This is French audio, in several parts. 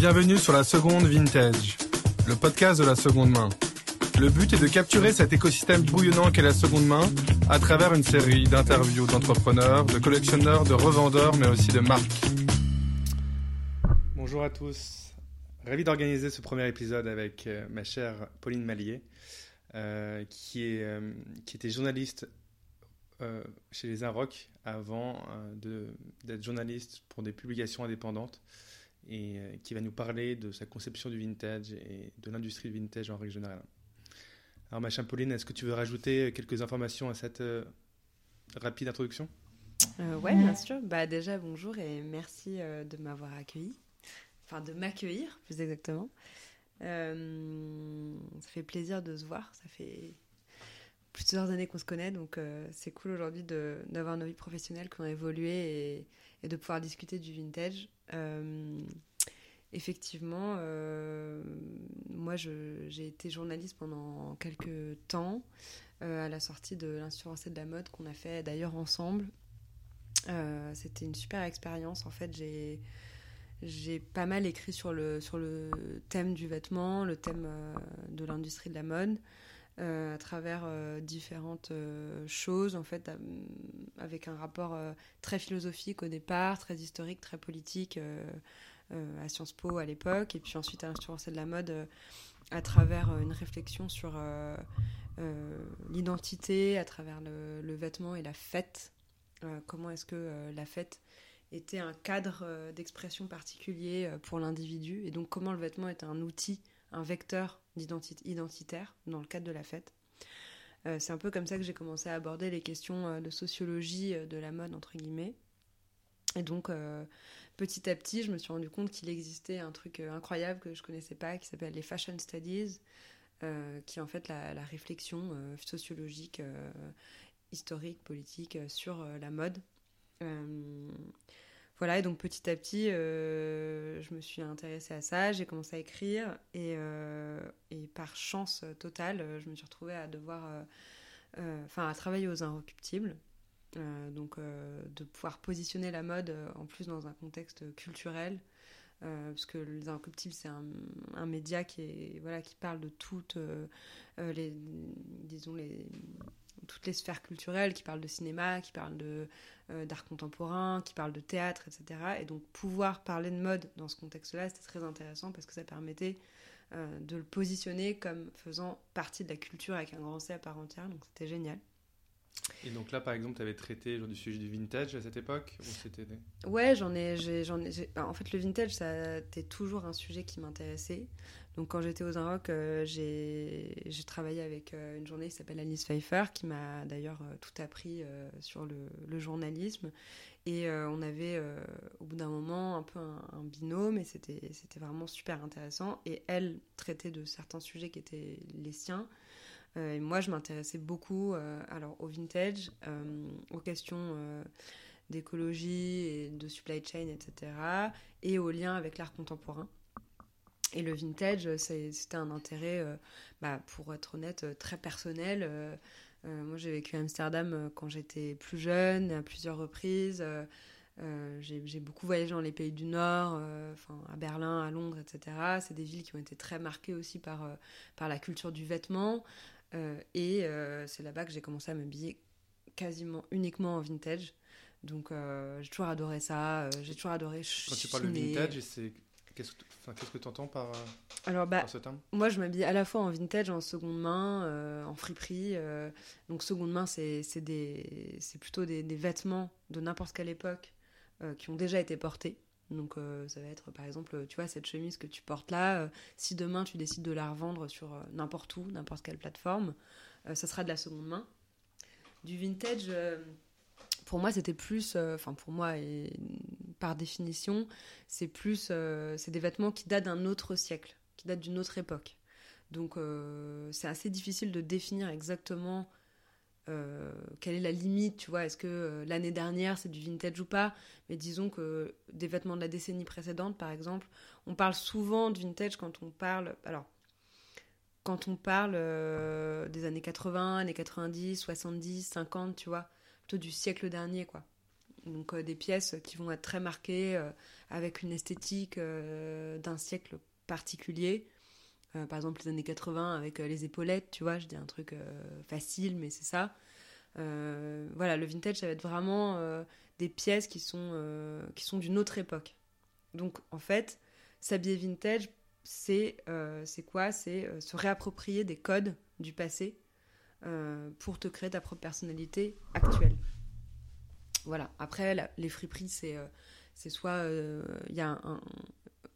Bienvenue sur la seconde vintage, le podcast de la seconde main. Le but est de capturer cet écosystème bouillonnant qu'est la seconde main à travers une série d'interviews d'entrepreneurs, de collectionneurs, de revendeurs, mais aussi de marques. Bonjour à tous. Ravi d'organiser ce premier épisode avec euh, ma chère Pauline Mallier, euh, euh, qui était journaliste chez les Inrock avant d'être journaliste pour des publications indépendantes et qui va nous parler de sa conception du vintage et de l'industrie du vintage en règle générale. Alors, ma Pauline, est-ce que tu veux rajouter quelques informations à cette rapide introduction? Euh, Oui, bien sûr. Bah, déjà, bonjour et merci de m'avoir accueilli enfin de m'accueillir plus exactement. Euh, ça fait plaisir de se voir, ça fait plusieurs années qu'on se connaît, donc euh, c'est cool aujourd'hui d'avoir nos vies professionnelles qui ont évolué et, de pouvoir discuter du vintage. Euh, effectivement, moi j'ai été journaliste pendant quelques temps à la sortie de l'Institut français de la mode qu'on a fait d'ailleurs ensemble. C'était une super expérience en fait. J'ai pas mal écrit sur le, thème du vêtement, le thème euh, de l'industrie de la mode, euh, à travers euh, différentes choses, en fait, avec un rapport très philosophique au départ, très historique, très politique à Sciences Po à l'époque, et puis ensuite à l'Institut de la mode à travers une réflexion sur l'identité, à travers le, vêtement et la fête. comment est-ce que la fête était un cadre euh, d'expression particulier euh, pour l'individu, et donc comment le vêtement est un outil, un vecteur identitaire dans le cadre de la fête. Euh, c'est un peu comme ça que j'ai commencé à aborder les questions de sociologie de la mode, entre guillemets. Et donc, petit à petit, je me suis rendu compte qu'il existait un truc incroyable que je connaissais pas, qui s'appelle les Fashion Studies, qui est en fait la réflexion sociologique, historique, politique sur la mode. Voilà, et donc petit à petit, euh, je me suis intéressée à ça, j'ai commencé à écrire, et, euh, par chance totale, je me suis retrouvée à devoir, euh, enfin, à travailler aux Inrecuptibles. donc, de pouvoir positionner la mode en plus dans un contexte culturel, parce que les Inrecuptibles, c'est un, un, média qui, est, voilà, qui parle de toutes les, disons, les toutes les sphères culturelles, qui parlent de cinéma, qui parlent euh, d'art contemporain, qui parlent de théâtre, etc. Et donc pouvoir parler de mode dans ce contexte-là, c'était très intéressant parce que ça permettait euh, de le positionner comme faisant partie de la culture avec un grand C à part entière, donc c'était génial. Et donc là, par exemple, tu avais traité du sujet du vintage à cette époque Ouais, j'en ai, j'en ai, bah, en fait, le vintage, c'était toujours un sujet qui m'intéressait. Donc quand j'étais aux Inrock, euh, j'ai travaillé avec euh, une journaliste qui s'appelle Alice Pfeiffer, qui m'a d'ailleurs euh, tout appris sur le, journalisme. Et on avait au bout d'un moment un peu un, binôme, et c'était vraiment super intéressant. Et elle traitait de certains sujets qui étaient les siens. Et moi, je m'intéressais beaucoup alors au vintage, aux questions d'écologie et de supply chain, etc. Et aux liens avec l'art contemporain. Et le vintage, c'était un intérêt, euh, bah, pour être honnête, euh, très personnel. Euh, moi, j'ai vécu à Amsterdam quand j'étais plus jeune, à plusieurs reprises. j'ai beaucoup voyagé dans les pays du Nord, à Berlin, à Londres, etc. C'est des villes qui ont été très marquées aussi par, par la culture du vêtement. Et c'est là-bas que j'ai commencé à m'habiller quasiment uniquement en vintage. Donc j'ai toujours adoré ça. j'ai toujours adoré. Quand tu parles de vintage, c'est Qu'est-ce que tu entends par, Alors, bah, ce terme? Moi, je m'habille à la fois en vintage, en seconde main, euh, en friperie. Euh, donc, seconde main, c'est plutôt des, des, vêtements de n'importe quelle époque euh, qui ont déjà été portés. Donc, ça va être, par exemple, tu vois, cette chemise que tu portes là. si demain, tu décides de la revendre sur n'importe où, n'importe quelle plateforme, ça sera de la seconde main. Du vintage pour moi, c'était plus, euh, enfin pour moi et par définition, c'est plus, euh, c'est des vêtements qui datent d'un autre siècle, qui datent d'une autre époque. Donc euh, c'est assez difficile de définir exactement quelle est la limite, tu vois, est-ce que l'année dernière c'est du vintage ou pas, mais disons que des vêtements de la décennie précédente, par exemple, on parle souvent de vintage quand on parle, alors quand on parle des années 80, années 90, 70, 50, tu vois, du siècle dernier, quoi. Donc des pièces qui vont être très marquées, avec une esthétique d'un siècle particulier. Par exemple, les années 80 avec les épaulettes, tu vois, je dis un truc facile, mais c'est ça. voilà, le vintage, ça va être vraiment des pièces qui sont, sont d'une autre époque. Donc, en fait, s'habiller vintage, c'est quoi? C'est se réapproprier des codes du passé pour te créer ta propre personnalité actuelle. Voilà. Après, les friperies, c'est soit il y a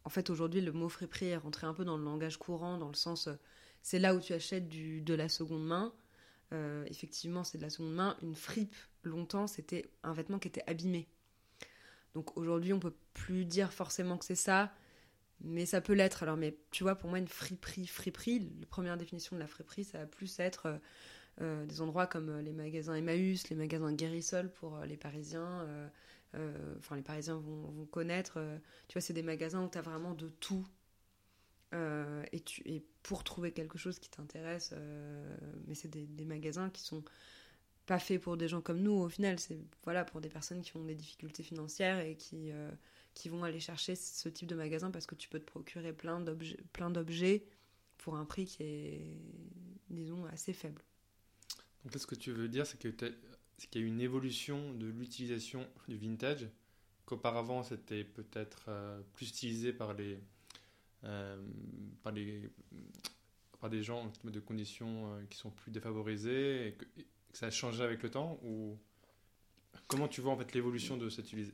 en fait aujourd'hui le mot friperie est rentré un peu dans le langage courant dans le sens c'est là où tu achètes du, de la seconde main. Effectivement c'est de la seconde main. Une fripe longtemps c'était un vêtement qui était abîmé. Donc aujourd'hui on peut plus dire forcément que c'est ça mais ça peut l'être. Alors mais tu vois pour moi une friperie friperie la première définition de la friperie ça va plus être euh, des endroits comme euh, les magasins Emmaüs, les magasins Guérisol pour euh, les Parisiens. Enfin, les Parisiens vont, connaître. tu vois, c'est des magasins où tu as vraiment de tout. et, tu, et pour trouver quelque chose qui t'intéresse, mais c'est des, magasins qui sont pas faits pour des gens comme nous au final, c'est voilà pour des personnes qui ont des difficultés financières et qui, qui vont aller chercher ce type de magasin parce que tu peux te procurer plein d'objets, plein d'objets pour un prix qui est, disons, assez faible. Donc là, ce que tu veux dire, c'est qu'il y a une évolution de l'utilisation du vintage, qu'auparavant c'était peut-être euh, plus utilisé par les, euh, par les, par des gens de conditions euh, qui sont plus défavorisées, que, ça a changé avec le temps ou comment tu vois en fait l'évolution de cette, de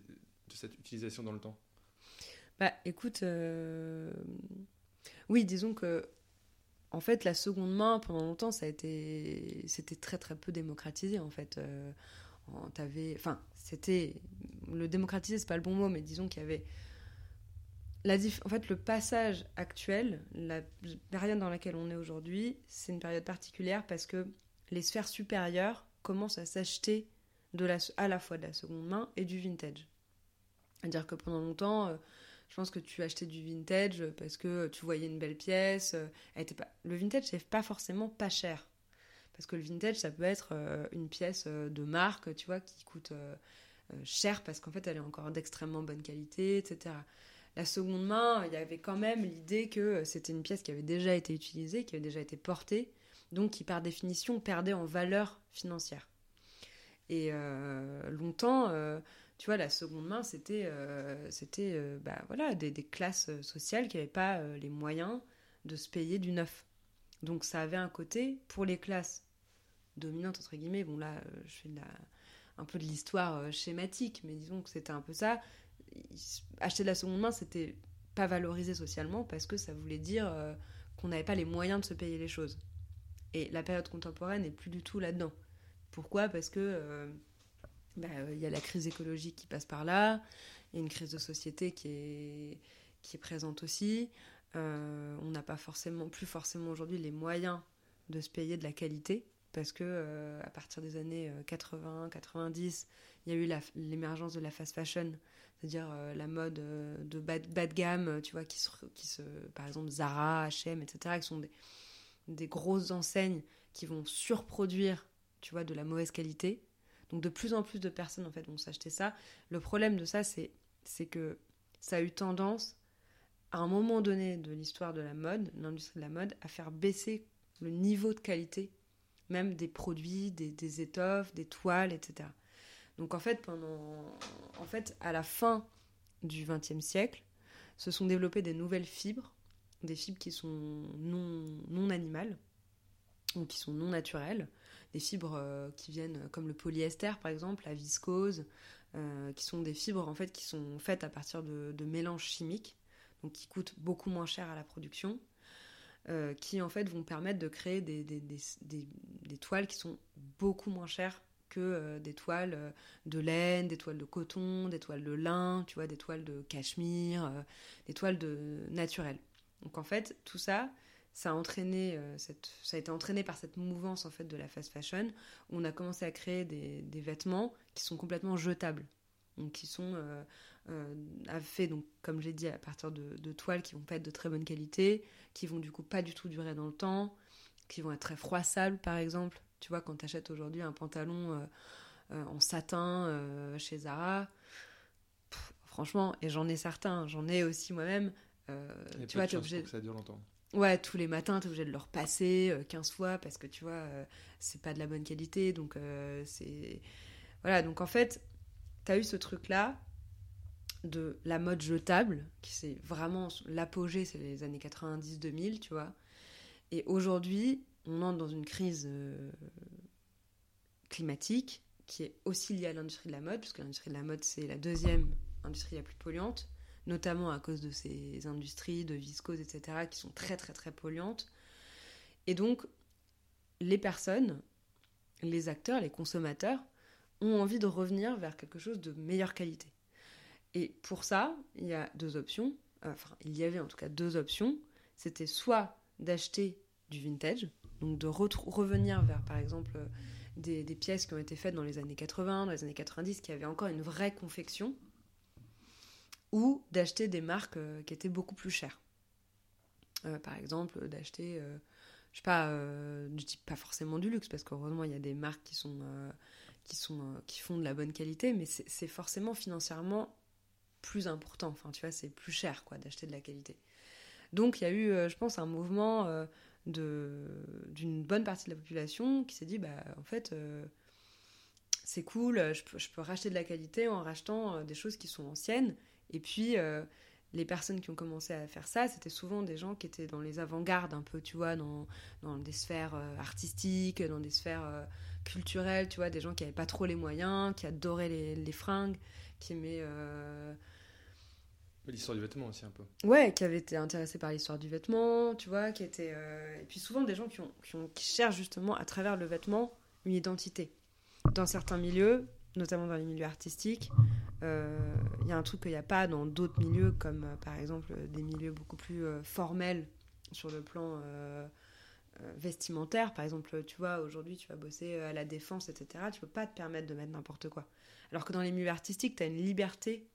cette utilisation dans le temps? Bah, écoute, oui, disons que en fait, la seconde main, pendant longtemps, ça a été, c'était très très peu démocratisé en fait. Euh, enfin, c'était le démocratiser, c'est pas le bon mot, mais disons qu'il y avait la en fait, le passage actuel, la période dans laquelle on est aujourd'hui, c'est une période particulière parce que les sphères supérieures commencent à s'acheter de la, à la fois de la seconde main et du vintage. C'est-à-dire que pendant longtemps, euh, je pense que tu achetais du vintage parce que tu voyais une belle pièce. Euh. Le vintage, c'est pas forcément pas cher. Parce que le vintage, ça peut être euh, une pièce euh, de marque, tu vois, qui coûte cher parce qu'en fait, elle est encore d'extrêmement bonne qualité, etc. La seconde main, il y avait quand même l'idée que c'était une pièce qui avait déjà été utilisée, qui avait déjà été portée, donc qui par définition perdait en valeur financière. Et longtemps, tu vois, la seconde main, c'était euh, c'était euh, bah, voilà, des, classes sociales qui n'avaient pas euh, les moyens de se payer du neuf. Donc ça avait un côté, pour les classes dominantes, entre guillemets, bon là, je fais un peu de l'histoire schématique, mais disons que c'était un peu ça. Acheter de la seconde main, c'était pas valorisé socialement parce que ça voulait dire qu'on n'avait pas les moyens de se payer les choses. Et la période contemporaine n'est plus du tout là-dedans. Pourquoi? Parce que bah, il y a la crise écologique qui passe par là, il y a une crise de société qui est, qui est présente aussi. Euh, on n'a pas forcément, plus forcément aujourd'hui les moyens de se payer de la qualité parce que euh, à partir des années 80, euh, 90, il y a eu l'émergence de la fast fashion, c'est-à-dire la mode de bas, de gamme, tu vois, qui se, par exemple Zara, H&M, etc., qui sont des, des grosses enseignes qui vont surproduire, tu vois, de la mauvaise qualité donc de plus en plus de personnes en fait vont s'acheter ça. Le problème de ça, c'est que ça a eu tendance à un moment donné de l'histoire de la mode, l'industrie de la mode, à faire baisser le niveau de qualité, même des produits, des, étoffes, des toiles, etc. Donc en fait, pendant, en fait, à la fin du XXe siècle, se sont développées des nouvelles fibres, des fibres qui sont non, non animales, ou qui sont non naturelles, des fibres euh, qui viennent euh, comme le polyester par exemple, la viscose, euh, qui sont des fibres en fait qui sont faites à partir de, mélanges chimiques, donc qui coûtent beaucoup moins cher à la production, qui en fait vont permettre de créer des, des, des, toiles qui sont beaucoup moins chères que des toiles de laine, des toiles de coton, des toiles de lin, tu vois, des toiles de cachemire, des toiles de naturelles. Donc en fait, tout ça, ça a entraîné euh, cette, ça a été entraîné par cette mouvance en fait de la fast fashion où on a commencé à créer des, des vêtements qui sont complètement jetables donc qui sont euh, euh, faits donc comme j'ai dit à partir de, de, toiles qui vont pas être de très bonne qualité qui vont du coup pas du tout durer dans le temps qui vont être très froissables par exemple tu vois quand tu achètes aujourd'hui un pantalon en satin chez Zara. franchement, et j'en ai certains, j'en ai aussi moi-même. tu vois, tu es obligé. Que ça dure longtemps. Ouais, tous les matins, tu es obligé de le repasser 15 fois parce que tu vois, c'est pas de la bonne qualité. Donc, c'est. Voilà, donc en fait, tu as eu ce truc-là de la mode jetable, qui c'est vraiment l'apogée, c'est les années 90-2000, tu vois. Et aujourd'hui, on entre dans une crise euh, climatique qui est aussi liée à l'industrie de la mode, puisque l'industrie de la mode, c'est la deuxième industrie la plus polluante, notamment à cause de ces industries de viscose, etc., qui sont très, très, très polluantes. Et donc, les personnes, les acteurs, les consommateurs, ont envie de revenir vers quelque chose de meilleure qualité. Et pour ça, il y a deux options. Enfin, il y avait en tout cas deux options. C'était soit d'acheter du vintage, donc de revenir vers, par exemple, des, pièces qui ont été faites dans les années 80, dans les années 90, qui avaient encore une vraie confection, ou d'acheter des marques euh, qui étaient beaucoup plus chères. Euh, par exemple, d'acheter, euh, je sais pas, je dis pas forcément du luxe, parce qu'heureusement, il y a des marques qui sont qui, sont, qui font de la bonne qualité, mais c'est forcément financièrement plus important. Enfin, tu vois, c'est plus cher quoi d'acheter de la qualité. Donc, il y a eu, euh, je pense, un mouvement euh, d'une bonne partie de la population qui s'est dit, bah, en fait, euh, c'est cool, je peux, racheter de la qualité en rachetant des choses qui sont anciennes. Et puis, les personnes qui ont commencé à faire ça, c'était souvent des gens qui étaient dans les avant-gardes, un peu, tu vois, dans, dans des sphères artistiques, dans des sphères culturelles, tu vois, des gens qui n'avaient pas trop les moyens, qui adoraient les, les fringues, qui aimaient L'histoire du vêtement aussi un peu. Ouais, qui avait été intéressé par l'histoire du vêtement, tu vois, qui était... Euh, et puis souvent des gens qui, ont, qui, ont, qui, cherchent justement à travers le vêtement une identité. Dans certains milieux, notamment dans les milieux artistiques, euh, il y a un truc qu'il n'y a pas dans d'autres milieux, comme euh, par exemple des milieux beaucoup plus formels sur le plan vestimentaire. Par exemple, tu vois, aujourd'hui tu vas bosser à la défense, etc. Tu peux pas te permettre de mettre n'importe quoi. Alors que dans les milieux artistiques, tu as une liberté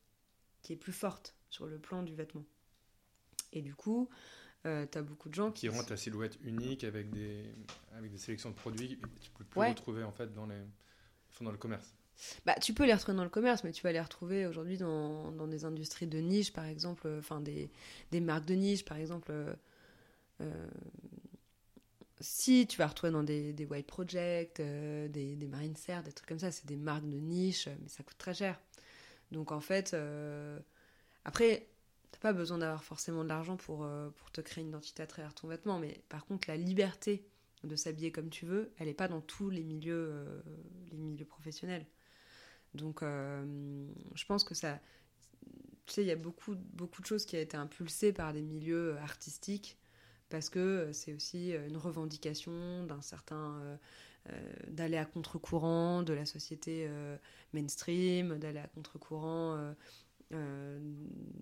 qui est plus forte sur le plan du vêtement. Et du coup, euh, tu as beaucoup de gens qui... Qui rendent ta silhouette unique avec des, avec des sélections de produits que tu peux plus retrouver en fait dans, les, dans le commerce. Bah, tu peux les retrouver dans le commerce, mais tu vas les retrouver aujourd'hui dans, dans, des industries de niche, par exemple, euh, enfin des, des, marques de niche, par exemple. Euh, si tu vas retrouver dans des, des White Project, des, des Marine Serre, des trucs comme ça, c'est des marques de niche, mais ça coûte très cher. Donc en fait, après, t'as pas besoin d'avoir forcément de l'argent pour, euh, pour te créer une identité à travers ton vêtement, mais par contre, la liberté de s'habiller comme tu veux, elle n'est pas dans tous les milieux, euh, les milieux professionnels. Donc, euh, je pense que ça. Tu sais, il y a beaucoup, beaucoup de choses qui ont été impulsées par des milieux artistiques parce que c'est aussi une revendication d'un certain. d'aller à contre-courant de la société mainstream, d'aller à contre-courant euh,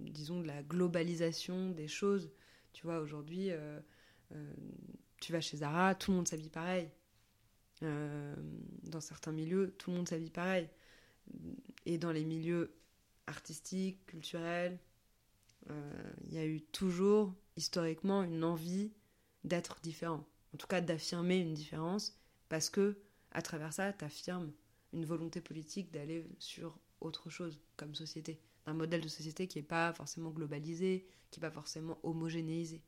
disons, de la globalisation des choses. Tu vois, aujourd'hui, euh, euh, tu vas chez Zara, tout le monde s'habille pareil. dans certains milieux, tout le monde s'habille pareil. Et dans les milieux artistiques, culturels, il y a eu toujours, historiquement, une envie d'être différent. En tout cas, d'affirmer une différence, parce que, à travers ça, tu affirmes une volonté politique d'aller sur autre chose comme société un modèle de société qui n'est pas forcément globalisé, qui n'est pas forcément homogénéisé.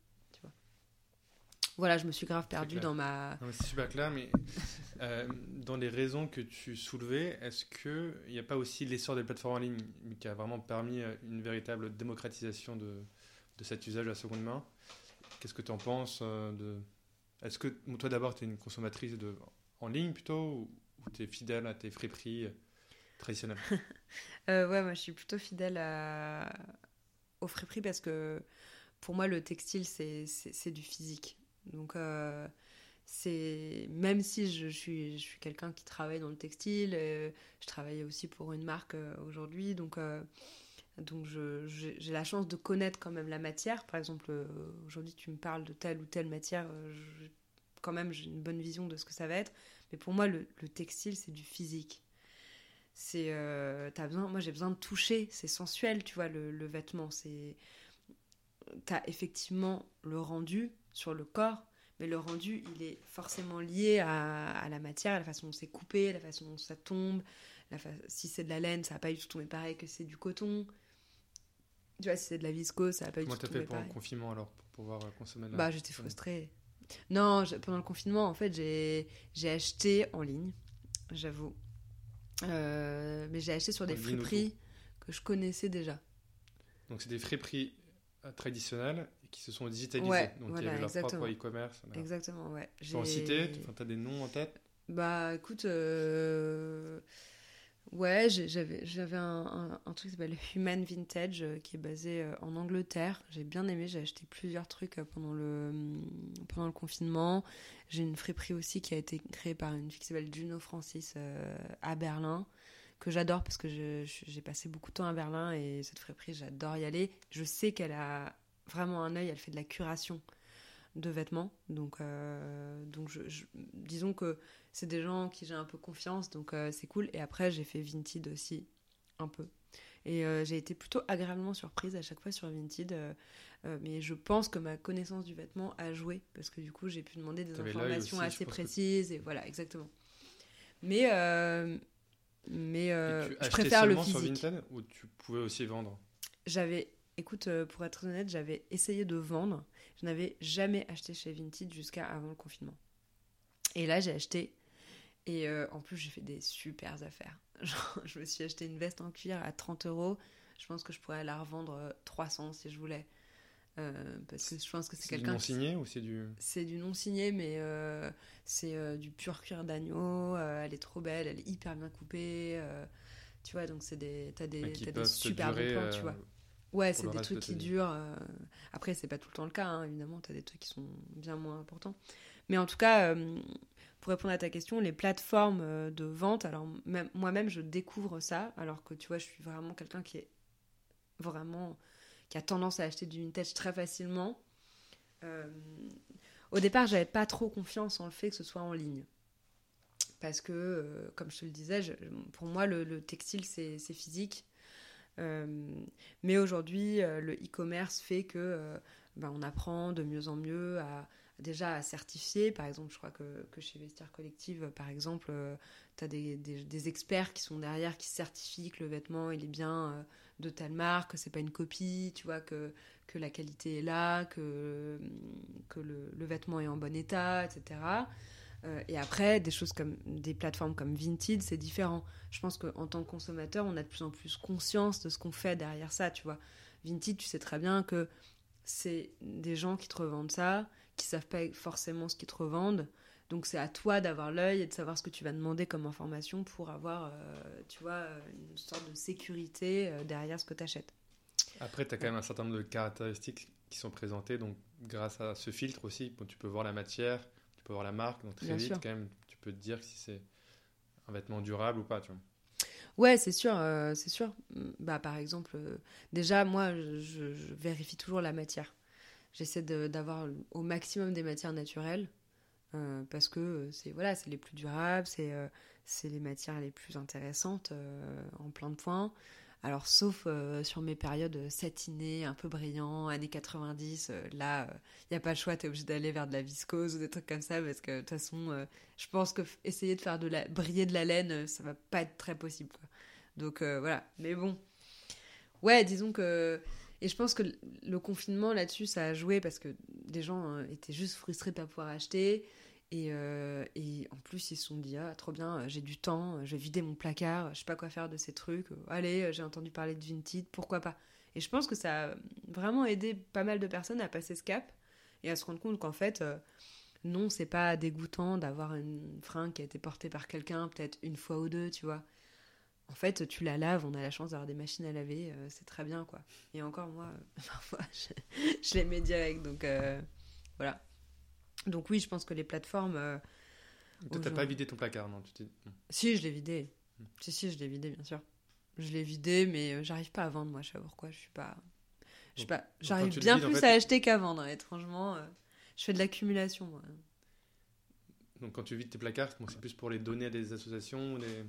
Voilà, je me suis grave perdue dans ma. C'est super clair, mais euh, dans les raisons que tu soulevais, est-ce qu'il n'y a pas aussi l'essor des plateformes en ligne qui a vraiment permis euh, une véritable démocratisation de, de cet usage à la seconde main? Qu'est-ce que tu en penses euh, de... Est-ce que toi d'abord tu es une consommatrice de... en ligne plutôt ou, tu es fidèle à tes friperies traditionnelles Euh, ouais, moi je suis plutôt fidèle à... au friperie parce que pour moi le textile c'est du physique. Donc euh, même si je, suis, je suis quelqu'un qui travaille dans le textile, euh, je travaille aussi pour une marque aujourd'hui, donc donc j'ai la chance de connaître quand même la matière. Par exemple, aujourd'hui tu me parles de telle ou telle matière, quand même j'ai une bonne vision de ce que ça va être. Mais pour moi le, le textile c'est du physique c'est euh, besoin moi j'ai besoin de toucher c'est sensuel tu vois le, le vêtement c'est t'as effectivement le rendu sur le corps mais le rendu il est forcément lié à, à, la matière à la façon dont c'est coupé à la façon dont ça tombe la si c'est de la laine, ça va pas du tout tomber pareil que c'est du coton. Tu vois, si c'est de la viscose, ça va pas du tout tomber pareil. Comment t'as fait pendant le confinement alors pour pouvoir consommer la... Bah, j'étais frustrée. Non, pendant le confinement, en fait, j'ai acheté en ligne, j'avoue. Euh, mais j'ai acheté sur des friperies que je connaissais déjà. Donc, c'est des friperies euh, traditionnelles qui se sont digitalisées. Donc, il y avait leur propre e-commerce. Exactement, ouais. Sans citer, tu as des noms en tête? Bah, écoute. Euh... Ouais, j'avais un, un, truc qui s'appelle Human Vintage euh, qui est basé euh, en Angleterre. J'ai bien aimé, j'ai acheté plusieurs trucs euh, pendant le, pendant le confinement. J'ai une friperie aussi qui a été créée par une fille qui s'appelle Juno Francis à Berlin, que j'adore parce que j'ai passé beaucoup de temps à Berlin et cette friperie, j'adore y aller. Je sais qu'elle a vraiment un œil, elle fait de la curation de vêtements. Donc, donc je, disons que c'est des gens qui j'ai un peu confiance, donc euh, c'est cool. Et après, j'ai fait Vinted aussi, un peu. Et euh, j'ai été plutôt agréablement surprise à chaque fois sur Vinted. Euh, mais je pense que ma connaissance du vêtement a joué, parce que du coup, j'ai pu demander des informations assez précises. Et voilà, exactement. Mais, mais je préfère le physique. sur Vinted ou tu pouvais aussi vendre? J'avais Écoute, pour être honnête, j'avais essayé de vendre. Je n'avais jamais acheté chez Vinted jusqu'à avant le confinement. Et là, j'ai acheté et euh, en plus, j'ai fait des super affaires. je me suis acheté une veste en cuir à 30 euros. Je pense que je pourrais la revendre 300 euh, si je voulais. Euh, parce que je pense que c'est quelqu'un. C'est du non signé ou c'est du. C'est du non signé, mais c'est du pur cuir d'agneau. elle est trop belle, elle est hyper bien coupée. tu vois, donc c'est des. T'as des, as des super bons plans, tu vois. Ouais, c'est des trucs qui durent. Après, c'est pas tout le temps le cas, hein, évidemment. T'as des trucs qui sont bien moins importants. Mais en tout cas, pour répondre à ta question, les plateformes euh, de vente, alors moi-même je découvre ça, alors que tu vois, je suis vraiment quelqu'un qui est vraiment qui a tendance à acheter du vintage très facilement. Euh, au départ, j'avais pas trop confiance en le fait que ce soit en ligne. Parce que, euh, comme je te le disais, pour moi, le, textile, c'est physique. Mais aujourd'hui, le e-commerce fait que ben, on apprend de mieux en mieux à, déjà à certifier. Par exemple, je crois que, chez Vestiaire Collective, par exemple, euh, tu as des, experts qui sont derrière, qui certifient que le vêtement est bien euh, de telle marque, que c'est pas une copie, tu vois, que, que la qualité est là, que, que le vêtement est en bon état, etc. Euh, et après, des choses comme des plateformes comme Vinted, c'est différent. Je pense qu'en tant que consommateur, on a de plus en plus conscience de ce qu'on fait derrière ça, tu vois. Vinted, tu sais très bien que c'est des gens qui te revendent ça, qui savent pas forcément ce qu'ils te revendent. Donc c'est à toi d'avoir l'œil et de savoir ce que tu vas demander comme information pour avoir, euh, tu vois, une sorte de sécurité euh, derrière ce que tu achètes. Après, tu as quand même un certain nombre de caractéristiques qui sont présentées. Donc grâce à ce filtre aussi, tu peux voir la matière, peux voir la marque. Donc très vite, quand même, tu peux te dire si c'est un vêtement durable ou pas. Tu vois. Ouais, c'est sûr, euh, c'est sûr. Bah, par exemple, déjà, moi, je, vérifie toujours la matière. J'essaie d'avoir au maximum des matières naturelles euh, parce que euh, c'est voilà, c'est les plus durables, c'est euh, c'est les matières les plus intéressantes en plein de points. Alors, sauf sur mes périodes satinées, un peu brillant, années 90, là, il n'y a pas le choix, tu es obligé d'aller vers de la viscose ou des trucs comme ça, parce que de toute façon, je pense que essayer de faire de la, briller de la laine, ça va pas être très possible. Donc, voilà. Mais bon. Ouais, disons que et je pense que le confinement là-dessus, ça a joué parce que des gens euh, étaient juste frustrés de ne pas pouvoir acheter. Et, euh, et, en plus, ils se sont dit, ah, trop bien, euh, j'ai du temps, je vais vider mon placard, je sais pas quoi faire de ces trucs. Allez, j'ai entendu parler de Vinted, pourquoi pas Et je pense que ça a vraiment aidé pas mal de personnes à passer ce cap et à se rendre compte qu'en fait, non, c'est pas dégoûtant d'avoir une fringue qui a été portée par quelqu'un peut-être une fois ou deux, tu vois en fait, tu la laves, on a la chance d'avoir des machines à laver, euh, c'est très bien, quoi. Et encore, moi, euh, parfois, je, les mets direct, donc euh, voilà. Donc oui, je pense que les plateformes... Toi, t'as pas vidé ton placard, non tu Si, je l'ai vidé. Hmm. Si, si, je l'ai vidé, bien sûr. Je l'ai vidé, mais j'arrive pas à vendre, moi, je sais pas pourquoi, je suis pas... Je sais pas, j'arrive bien plus à acheter qu'à vendre, étrangement. je fais de l'accumulation, moi. Donc quand tu vides tes placards, c'est plus pour les donner à des associations ou des...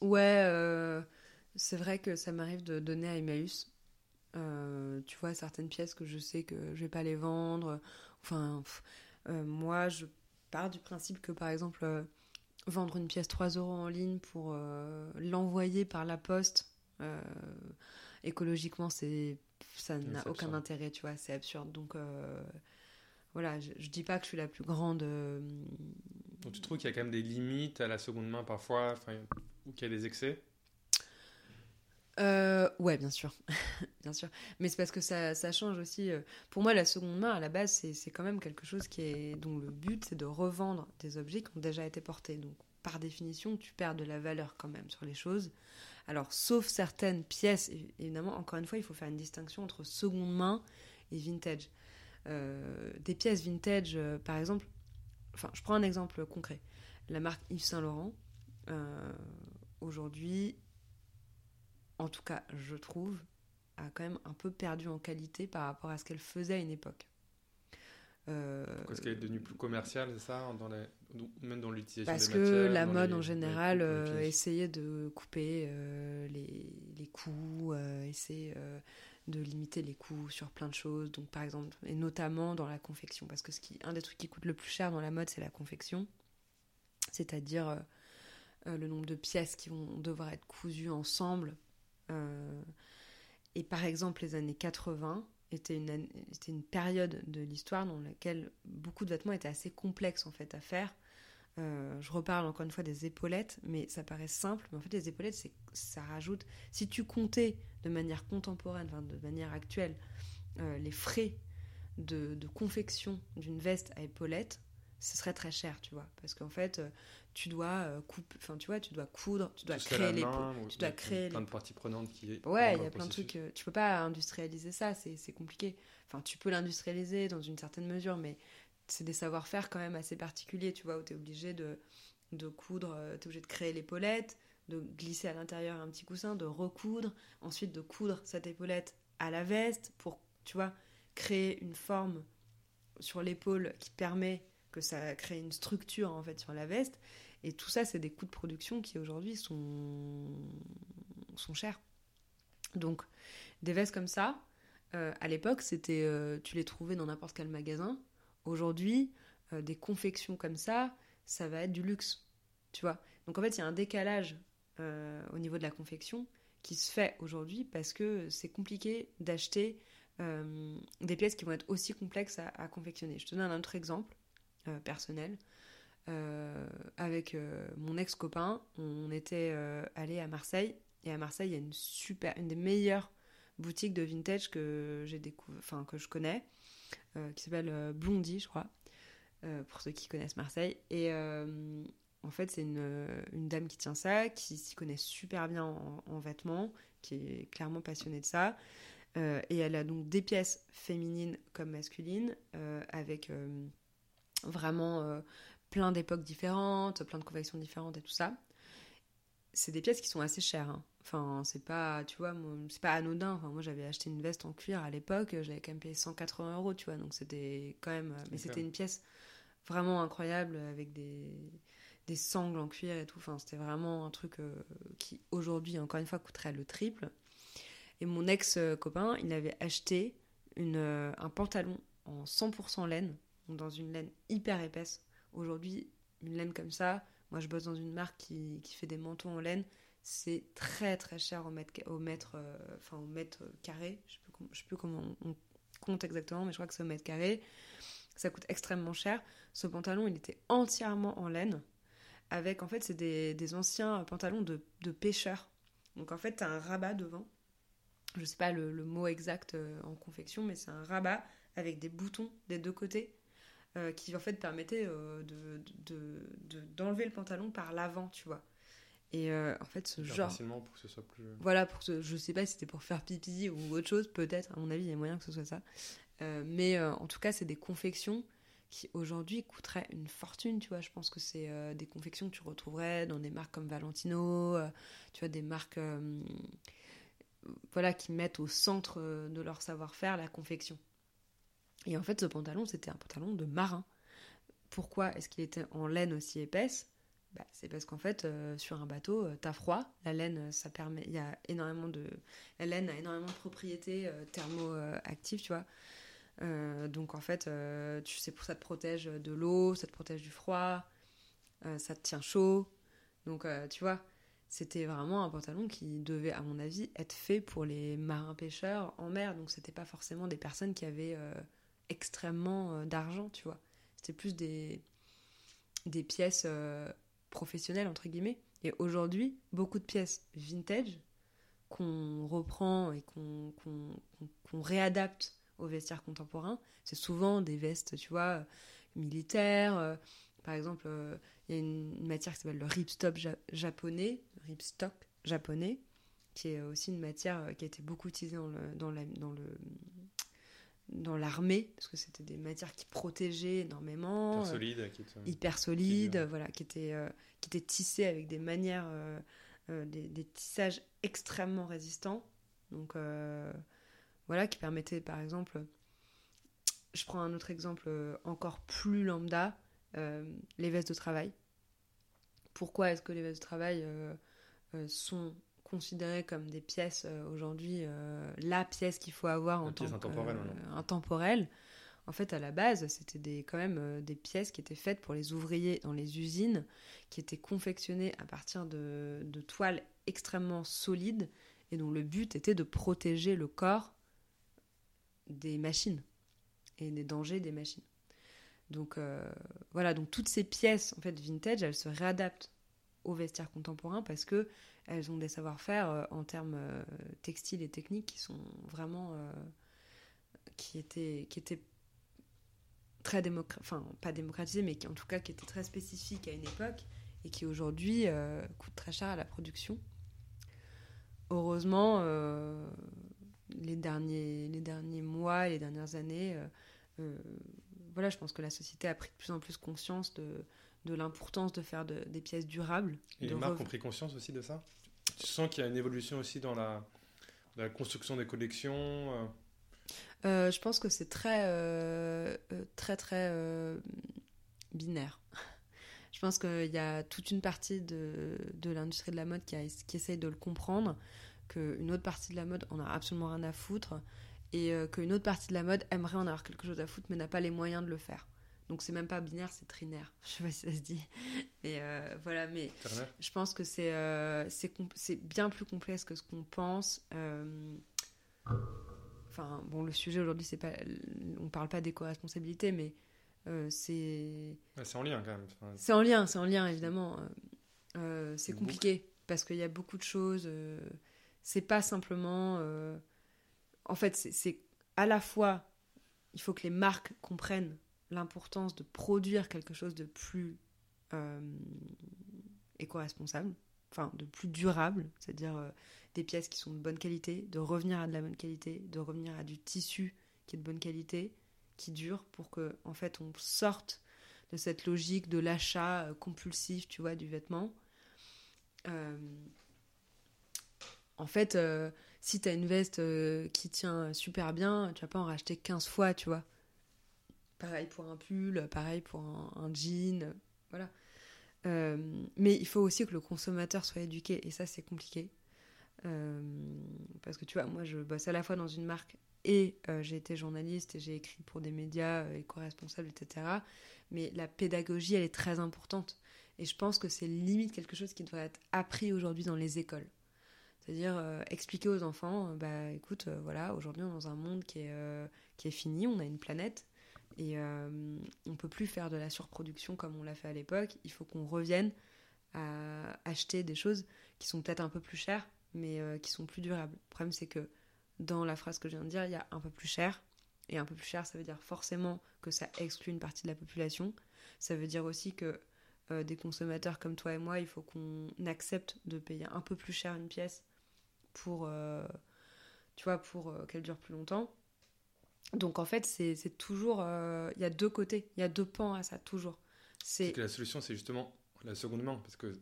Ouais, euh, c'est vrai que ça m'arrive de donner à Emmaüs. Euh, tu vois, certaines pièces que je sais que je vais pas les vendre. Enfin, euh, moi, je pars du principe que, par exemple, vendre une pièce 3 euros en ligne pour l'envoyer par la poste, écologiquement, c'est ça n'a aucun intérêt, tu vois, c'est absurde. Donc voilà, je, je, dis pas que je suis la plus grande. Donc tu trouves qu'il y a quand même des limites à la seconde main parfois, ou qu'il y a des excès? Euh, ouais, bien sûr. bien sûr. Mais c'est parce que ça, change aussi. Euh, pour moi, la seconde main, à la base, c'est quand même quelque chose qui est, dont le but, c'est de revendre des objets qui ont déjà été portés. Donc, par définition, tu perds de la valeur quand même sur les choses. Alors, sauf certaines pièces, évidemment, encore une fois, il faut faire une distinction entre seconde main et vintage. Euh, des pièces vintage, euh, par exemple, enfin, je prends un exemple concret. La marque Yves Saint Laurent, aujourd'hui, en tout cas je trouve, a quand même un peu perdu en qualité par rapport à ce qu'elle faisait à une époque. Euh, Parce qu'elle est devenue plus commerciale, c'est ça dans Même dans l'utilisation Parce que la mode en général euh, essayait de couper euh, les, les, coûts, essayait de limiter les coûts sur plein de choses. Donc par exemple, et notamment dans la confection. Parce que ce qui, un des trucs qui coûte le plus cher dans la mode, c'est la confection. C'est-à-dire le nombre de pièces qui vont devoir être cousues ensemble euh, et par exemple, les années 80 étaient une, une période de l'histoire dans laquelle beaucoup de vêtements étaient assez complexes en fait à faire. Euh, je reparle encore une fois des épaulettes, mais ça paraît simple, mais en fait les épaulettes, ça rajoute. Si tu comptais de manière contemporaine, de manière actuelle, euh, les frais de confection d'une veste à épaulettes, ce serait très cher, tu vois, parce qu'en fait, tu dois euh, couper, enfin tu vois, tu dois coudre, tu dois créer les, tu dois créer plein de parties prenantes qui. Ouais, il y a plein de trucs. Euh, tu peux pas industrialiser ça, c'est compliqué. Enfin, tu peux l'industrialiser dans une certaine mesure, mais c'est des savoir-faire quand même assez particuliers, tu vois, où tu es obligé de, de coudre, euh, tu es obligé de créer l'épaulette, de glisser à l'intérieur un petit coussin, de recoudre, ensuite de coudre cette épaulette à la veste pour, tu vois, créer une forme sur l'épaule qui permet que ça crée une structure en fait sur la veste. Et tout ça, c'est des coûts de production qui aujourd'hui sont, sont chers. Donc, des vestes comme ça, euh, à l'époque, c'était, euh, tu les trouvais dans n'importe quel magasin. Aujourd'hui, euh, des confections comme ça, ça va être du luxe, tu vois. Donc en fait, il y a un décalage au niveau de la confection qui se fait aujourd'hui parce que c'est compliqué d'acheter des pièces qui vont être aussi complexes à, à confectionner. Je te donne un autre exemple. Euh, personnel. Euh, avec euh, mon ex-copain, on était allé à Marseille. Et à Marseille, il y a une super, une des meilleures boutiques de vintage que découvert, que je connais, qui s'appelle Blondie, je crois, pour ceux qui connaissent Marseille. Et en fait, c'est une, une, dame qui tient ça, qui s'y connaît super bien en, en, vêtements, qui est clairement passionnée de ça. et elle a donc des pièces féminines comme masculines, avec vraiment euh, plein d'époques différentes, plein de confections différentes et tout ça. C'est des pièces qui sont assez chères. Hein. Enfin, c'est pas, tu vois, c'est pas anodin. Enfin, moi, j'avais acheté une veste en cuir à l'époque, j'avais quand même payé 180 euros, tu vois. Donc, c'était quand même. Mais c'était une pièce vraiment incroyable avec des, des sangles en cuir et tout. Enfin, c'était vraiment un truc euh, qui, aujourd'hui, encore une fois, coûterait le triple. Et mon ex-copain, il avait acheté une, euh, un pantalon en 100% laine dans une laine hyper épaisse. Aujourd'hui, une laine comme ça, moi je bosse dans une marque qui, qui fait des manteaux en laine, c'est très très cher au mètre, au mètre, euh, enfin, au mètre carré. Je ne sais, plus comment on compte exactement, mais je crois que c'est au mètre carré. Ça coûte extrêmement cher. Ce pantalon, il était entièrement en laine. Avec, en fait, c'est des, anciens pantalons de, de pêcheurs. Donc en fait, tu un rabat devant. Je sais pas le, le mot exact euh, en confection, mais c'est un rabat avec des boutons des deux côtés euh, qui en fait permettait euh, de, d'enlever le pantalon par l'avant, tu vois. Et euh, en fait, ce genre. Facilement pour que ce soit plus. Voilà, pour je sais pas si c'était pour faire pipi ou autre chose, peut-être, à mon avis, il y a moyen que ce soit ça. mais en tout cas, c'est des confections qui aujourd'hui coûteraient une fortune, tu vois. Je pense que c'est des confections que tu retrouverais dans des marques comme Valentino, tu vois, des marques voilà, qui mettent au centre de leur savoir-faire la confection. Et en fait, ce pantalon, c'était un pantalon de marin. Pourquoi est-ce qu'il était en laine aussi épaisse? Bah, C'est parce qu'en fait, euh, sur un bateau, euh, t'as froid. La laine, euh, ça permet. Il y a énormément de. La laine a énormément de propriétés thermoactives, tu vois. donc en fait, tu sais, ça te protège de l'eau, ça te protège du froid. euh, ça te tient chaud. Donc, euh, tu vois, c'était vraiment un pantalon qui devait, à mon avis, être fait pour les marins-pêcheurs en mer. Donc, c'était pas forcément des personnes qui avaient euh, extrêmement d'argent, tu vois. C'était plus des, des pièces professionnelles, entre guillemets. Et aujourd'hui, beaucoup de pièces vintage qu'on reprend et qu'on réadapte au vestiaire contemporain, c'est souvent des vestes, tu vois, militaires. par exemple, il y a une, matière qui s'appelle le ripstop japonais, ripstock japonais, qui est aussi une matière euh, qui a été beaucoup utilisée dans le, dans le dans l'armée parce que c'était des matières qui protégeaient énormément hyper euh, solides hyper solides voilà qui étaient euh, qui tissées avec des manières des, des, tissages extrêmement résistants. Donc voilà qui permettaient par exemple je prends un autre exemple encore plus lambda les vestes de travail. Pourquoi est-ce que les vestes de travail euh, euh, sont considérées comme des pièces euh, aujourd'hui, la pièce qu'il faut avoir en tant intemporelle. En fait, à la base, c'était des, quand même des pièces qui étaient faites pour les ouvriers dans les usines, qui étaient confectionnées à partir de, de toiles extrêmement solides et dont le but était de protéger le corps des machines et des dangers des machines. Donc euh, voilà, donc toutes ces pièces en fait vintage, elles se réadaptent au vestiaire contemporain parce que elles ont des savoir-faire euh, en termes euh, textiles et techniques qui sont vraiment qui étaient qui étaient très démocratisés, enfin pas démocratisés, mais qui en tout cas qui étaient très spécifiques à une époque et qui aujourd'hui coûtent très cher à la production. Heureusement, les derniers les derniers mois, les dernières années voilà, je pense que la société a pris de plus en plus conscience de, de l'importance de faire des pièces durables. Et les marques ont pris conscience aussi de ça? Tu sens qu'il y a une évolution aussi dans la, la construction des collections euh? Euh, Je pense que c'est très, euh, très, très binaire. Je pense qu'il y a toute une partie de, de l'industrie de la mode qui, a, qui essaye de le comprendre, qu'une autre partie de la mode en a absolument rien à foutre et qu'une autre partie de la mode aimerait en avoir quelque chose à foutre mais n'a pas les moyens de le faire. Donc c'est même pas binaire, c'est trinaire. Je sais pas si ça se dit. Mais euh, voilà, mais je pense que c'est euh, c'est bien plus complexe que ce qu'on pense. Enfin, bon, le sujet aujourd'hui, c'est pas, on parle pas d'éco-responsabilité, mais c'est. c'est en lien quand même. C'est en lien, c'est en lien évidemment. c'est compliqué parce qu'il y a beaucoup de choses. c'est pas simplement en fait, c'est à la fois, il faut que les marques comprennent l'importance de produire quelque chose de plus euh, éco-responsable, enfin de plus durable, c'est-à-dire euh, des pièces qui sont de bonne qualité, de revenir à de la bonne qualité, de revenir à du tissu qui est de bonne qualité, qui dure, pour que en fait on sorte de cette logique de l'achat euh, compulsif, tu vois, du vêtement. en fait, si t'as une veste qui tient super bien, tu vas pas en racheter 15 fois, tu vois. Pareil pour un pull, pareil pour un, jean, voilà. Euh, mais il faut aussi que le consommateur soit éduqué, et ça c'est compliqué. Euh, parce que tu vois, moi je bosse à la fois dans une marque et j'ai été journaliste et j'ai écrit pour des médias éco-responsables, etc. Mais la pédagogie, elle est très importante. Et je pense que c'est limite quelque chose qui devrait être appris aujourd'hui dans les écoles. C'est-à-dire euh, expliquer aux enfants, euh, bah écoute, euh, voilà, aujourd'hui on est dans un monde qui est, qui est fini, on a une planète et on peut plus faire de la surproduction comme on l'a fait à l'époque. Il faut qu'on revienne à acheter des choses qui sont peut-être un peu plus chères, mais qui sont plus durables. Le problème c'est que dans la phrase que je viens de dire, il y a un peu plus cher. Et un peu plus cher, ça veut dire forcément que ça exclut une partie de la population. Ça veut dire aussi que des consommateurs comme toi et moi, il faut qu'on accepte de payer un peu plus cher une pièce pour, euh, pour euh, qu'elle dure plus longtemps. Donc en fait, c'est toujours, euh, il y a deux côtés, il y a deux pans à ça, toujours. C'est que la solution, c'est justement la seconde main, parce que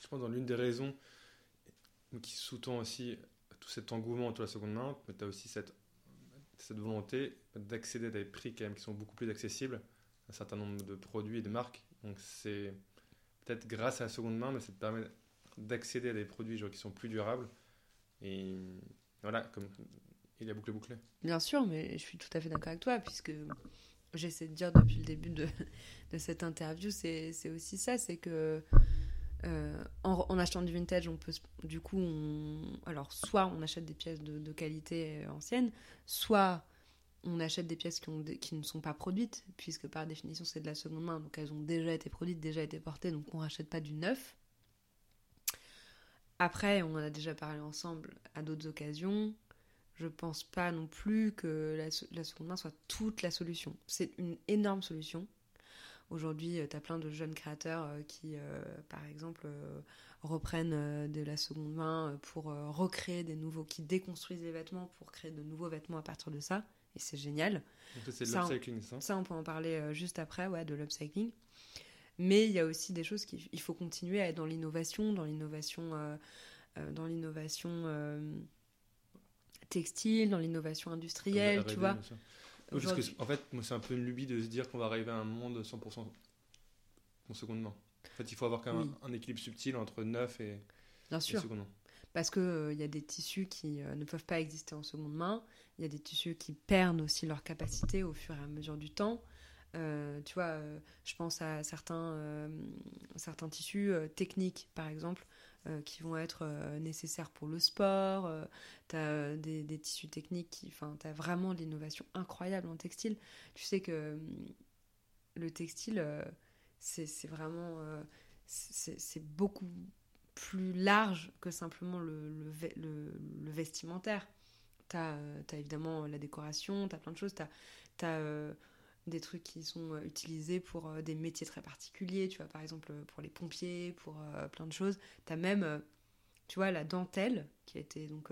je pense dans l'une des raisons qui sous-tend aussi tout cet engouement autour de la seconde main, tu as aussi cette, cette volonté d'accéder à des prix quand même qui sont beaucoup plus accessibles, un certain nombre de produits et de marques. Donc c'est peut-être grâce à la seconde main, mais ça te permet d'accéder à des produits qui sont plus durables et voilà, comme il y a bouclé bouclé. Bien sûr, mais je suis tout à fait d'accord avec toi, puisque j'essaie de dire depuis le début de, cette interview, c'est aussi ça, c'est que euh, en, achetant du vintage, on peut, du coup, on, alors soit on achète des pièces de, qualité ancienne, soit on achète des pièces qui, ne sont pas produites, puisque par définition c'est de la seconde main, donc elles ont déjà été produites, déjà été portées, donc on rachète pas du neuf. Après, on en a déjà parlé ensemble à d'autres occasions. Je pense pas non plus que la, la seconde main soit toute la solution. C'est une énorme solution. Aujourd'hui, euh, tu as plein de jeunes créateurs euh, qui, euh, par exemple, reprennent de la seconde main pour recréer des nouveaux, qui déconstruisent les vêtements pour créer de nouveaux vêtements à partir de ça. Et c'est génial. c'est de l'upcycling, ça? Ça, on peut en parler juste après, ouais, de l'upcycling. Mais il y a aussi des choses qu'il faut continuer à être dans l'innovation, dans l'innovation, dans l'innovation textile, dans l'innovation industrielle, tu vois en fait, c'est un peu une lubie de se dire qu'on va arriver à un monde 100% en seconde main. En fait, il faut avoir quand même un, équilibre subtil entre neuf et, Bien sûr. seconde main. Parce qu'il euh, y a des tissus qui euh, ne peuvent pas exister en seconde main. Il y a des tissus qui perdent aussi leur capacité au fur et à mesure du temps. Euh, tu vois, je pense à certains, certains tissus techniques, par exemple, euh, qui vont être euh, nécessaires pour le sport. Euh, tu as des, des, tissus techniques qui. Enfin, tu as vraiment de l'innovation incroyable en textile. Tu sais que hum, le textile, c'est vraiment. c'est beaucoup plus large que simplement le, le, le, vestimentaire. Tu as, évidemment la décoration, tu as plein de choses. Tu as, des trucs qui sont euh, utilisés pour euh, des métiers très particuliers, tu vois, par exemple pour les pompiers, pour euh, plein de choses. Tu as même, tu vois, la dentelle qui a été donc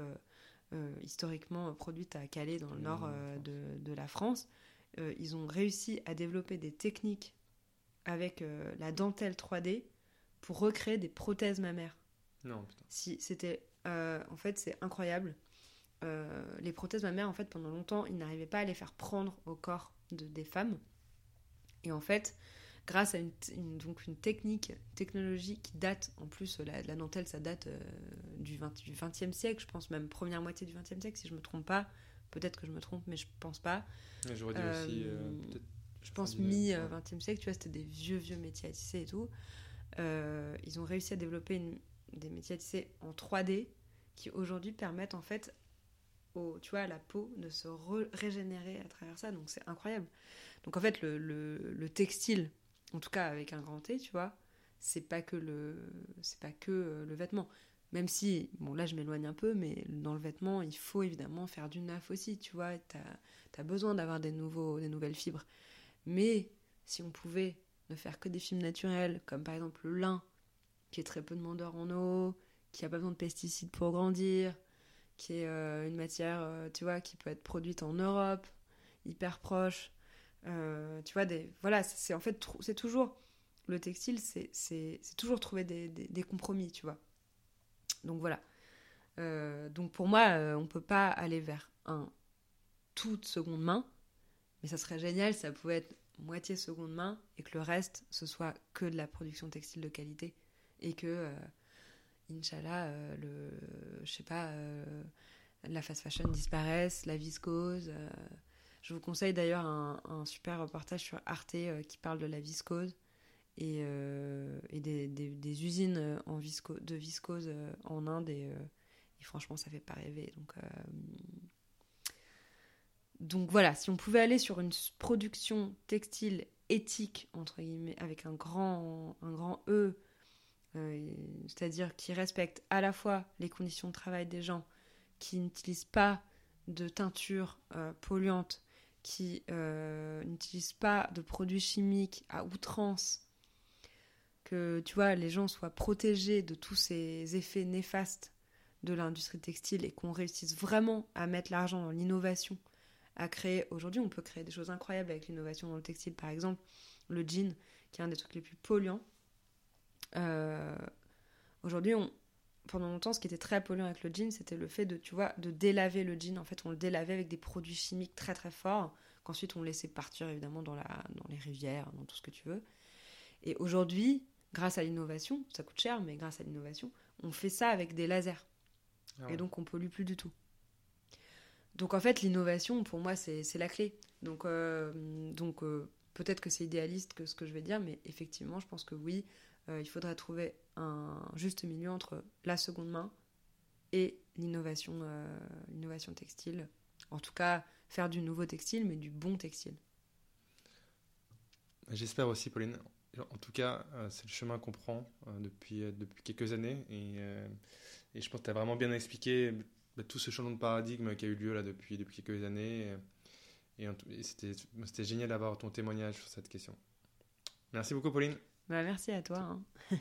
historiquement produite à Calais dans le nord mmh, de, de, la France. ils ont réussi à développer des techniques avec la dentelle 3D pour recréer des prothèses mammaires. Non, putain. Si, c'était... en fait, c'est incroyable. les prothèses mammaires, en fait, pendant longtemps, ils n'arrivaient pas à les faire prendre au corps de, des femmes. Et en fait, grâce à une, donc une technique, technologie qui date, en plus, la, la dentelle, ça date euh, du, 20, du 20e siècle, je pense même première moitié du 20e siècle, si je me trompe pas. Peut-être que je me trompe, mais je pense pas. J'aurais dit aussi, euh, euh, Je pense mi-20e siècle, tu vois, c'était des vieux, vieux métiers à tisser et tout. ils ont réussi à développer des métiers à tisser en 3D qui aujourd'hui permettent en fait tu vois, la peau de se régénérer à travers ça. Donc c'est incroyable. Donc en fait, le, le, textile, en tout cas avec un grand T, tu vois, c'est pas que le c'est pas que euh, le vêtement. Même si, bon là je m'éloigne un peu, mais dans le vêtement, il faut évidemment faire du neuf aussi, tu vois. Tu as, besoin d'avoir des, nouveaux, des nouvelles fibres. Mais si on pouvait ne faire que des fibres naturelles, comme par exemple le lin, qui est très peu demandeur en eau, qui a pas besoin de pesticides pour grandir, qui est euh, une matière, euh, tu vois, qui peut être produite en Europe, hyper proche. Euh, tu vois, des, voilà, c'est en fait, c'est toujours, le textile, c'est toujours trouver des, des, compromis, tu vois. Donc voilà. donc pour moi, on peut pas aller vers un toute seconde main, mais ça serait génial ça pouvait être moitié seconde main et que le reste, ce soit que de la production textile de qualité et que Inch'Allah, euh, le, je sais pas, euh, la fast fashion disparaisse, la viscose. Euh. je vous conseille d'ailleurs un, super reportage sur Arte qui parle de la viscose et, des, usines en de viscose en Inde et, franchement ça fait pas rêver. Donc, donc voilà, si on pouvait aller sur une production textile éthique, entre guillemets, avec un grand, un grand E, c'est-à-dire qui respecte à la fois les conditions de travail des gens, qui n'utilisent pas de teinture euh, polluante, qui euh, n'utilisent pas de produits chimiques à outrance, que tu vois les gens soient protégés de tous ces effets néfastes de l'industrie textile et qu'on réussisse vraiment à mettre l'argent dans l'innovation, à créer. Aujourd'hui, on peut créer des choses incroyables avec l'innovation dans le textile, par exemple le jean, qui est un des trucs les plus polluants euh, aujourd'hui, pendant longtemps, ce qui était très polluant avec le jean, c'était le fait de, tu vois, de délaver le jean. En fait, on le délavait avec des produits chimiques très très forts, qu'ensuite on laissait partir évidemment dans, la, dans les rivières, dans tout ce que tu veux. Et aujourd'hui, grâce à l'innovation, ça coûte cher, mais grâce à l'innovation, on fait ça avec des lasers. Ah et donc on pollue plus du tout. donc en fait, l'innovation, pour moi, c'est la clé. Donc, euh, donc peut-être que c'est idéaliste que ce que je vais dire, mais effectivement, je pense que oui, il faudrait trouver un juste milieu entre la seconde main et l'innovation l'innovation textile. En tout cas, faire du nouveau textile, mais du bon textile. J'espère aussi, Pauline. En tout cas, euh, c'est le chemin qu'on prend euh, depuis, euh, depuis quelques années. Et, et je pense que tu as vraiment bien expliqué bah, tout ce changement de paradigme qui a eu lieu là depuis, depuis quelques années. Et, c'était génial d'avoir ton témoignage sur cette question. Merci beaucoup, Pauline. Bah, merci à toi. Hein.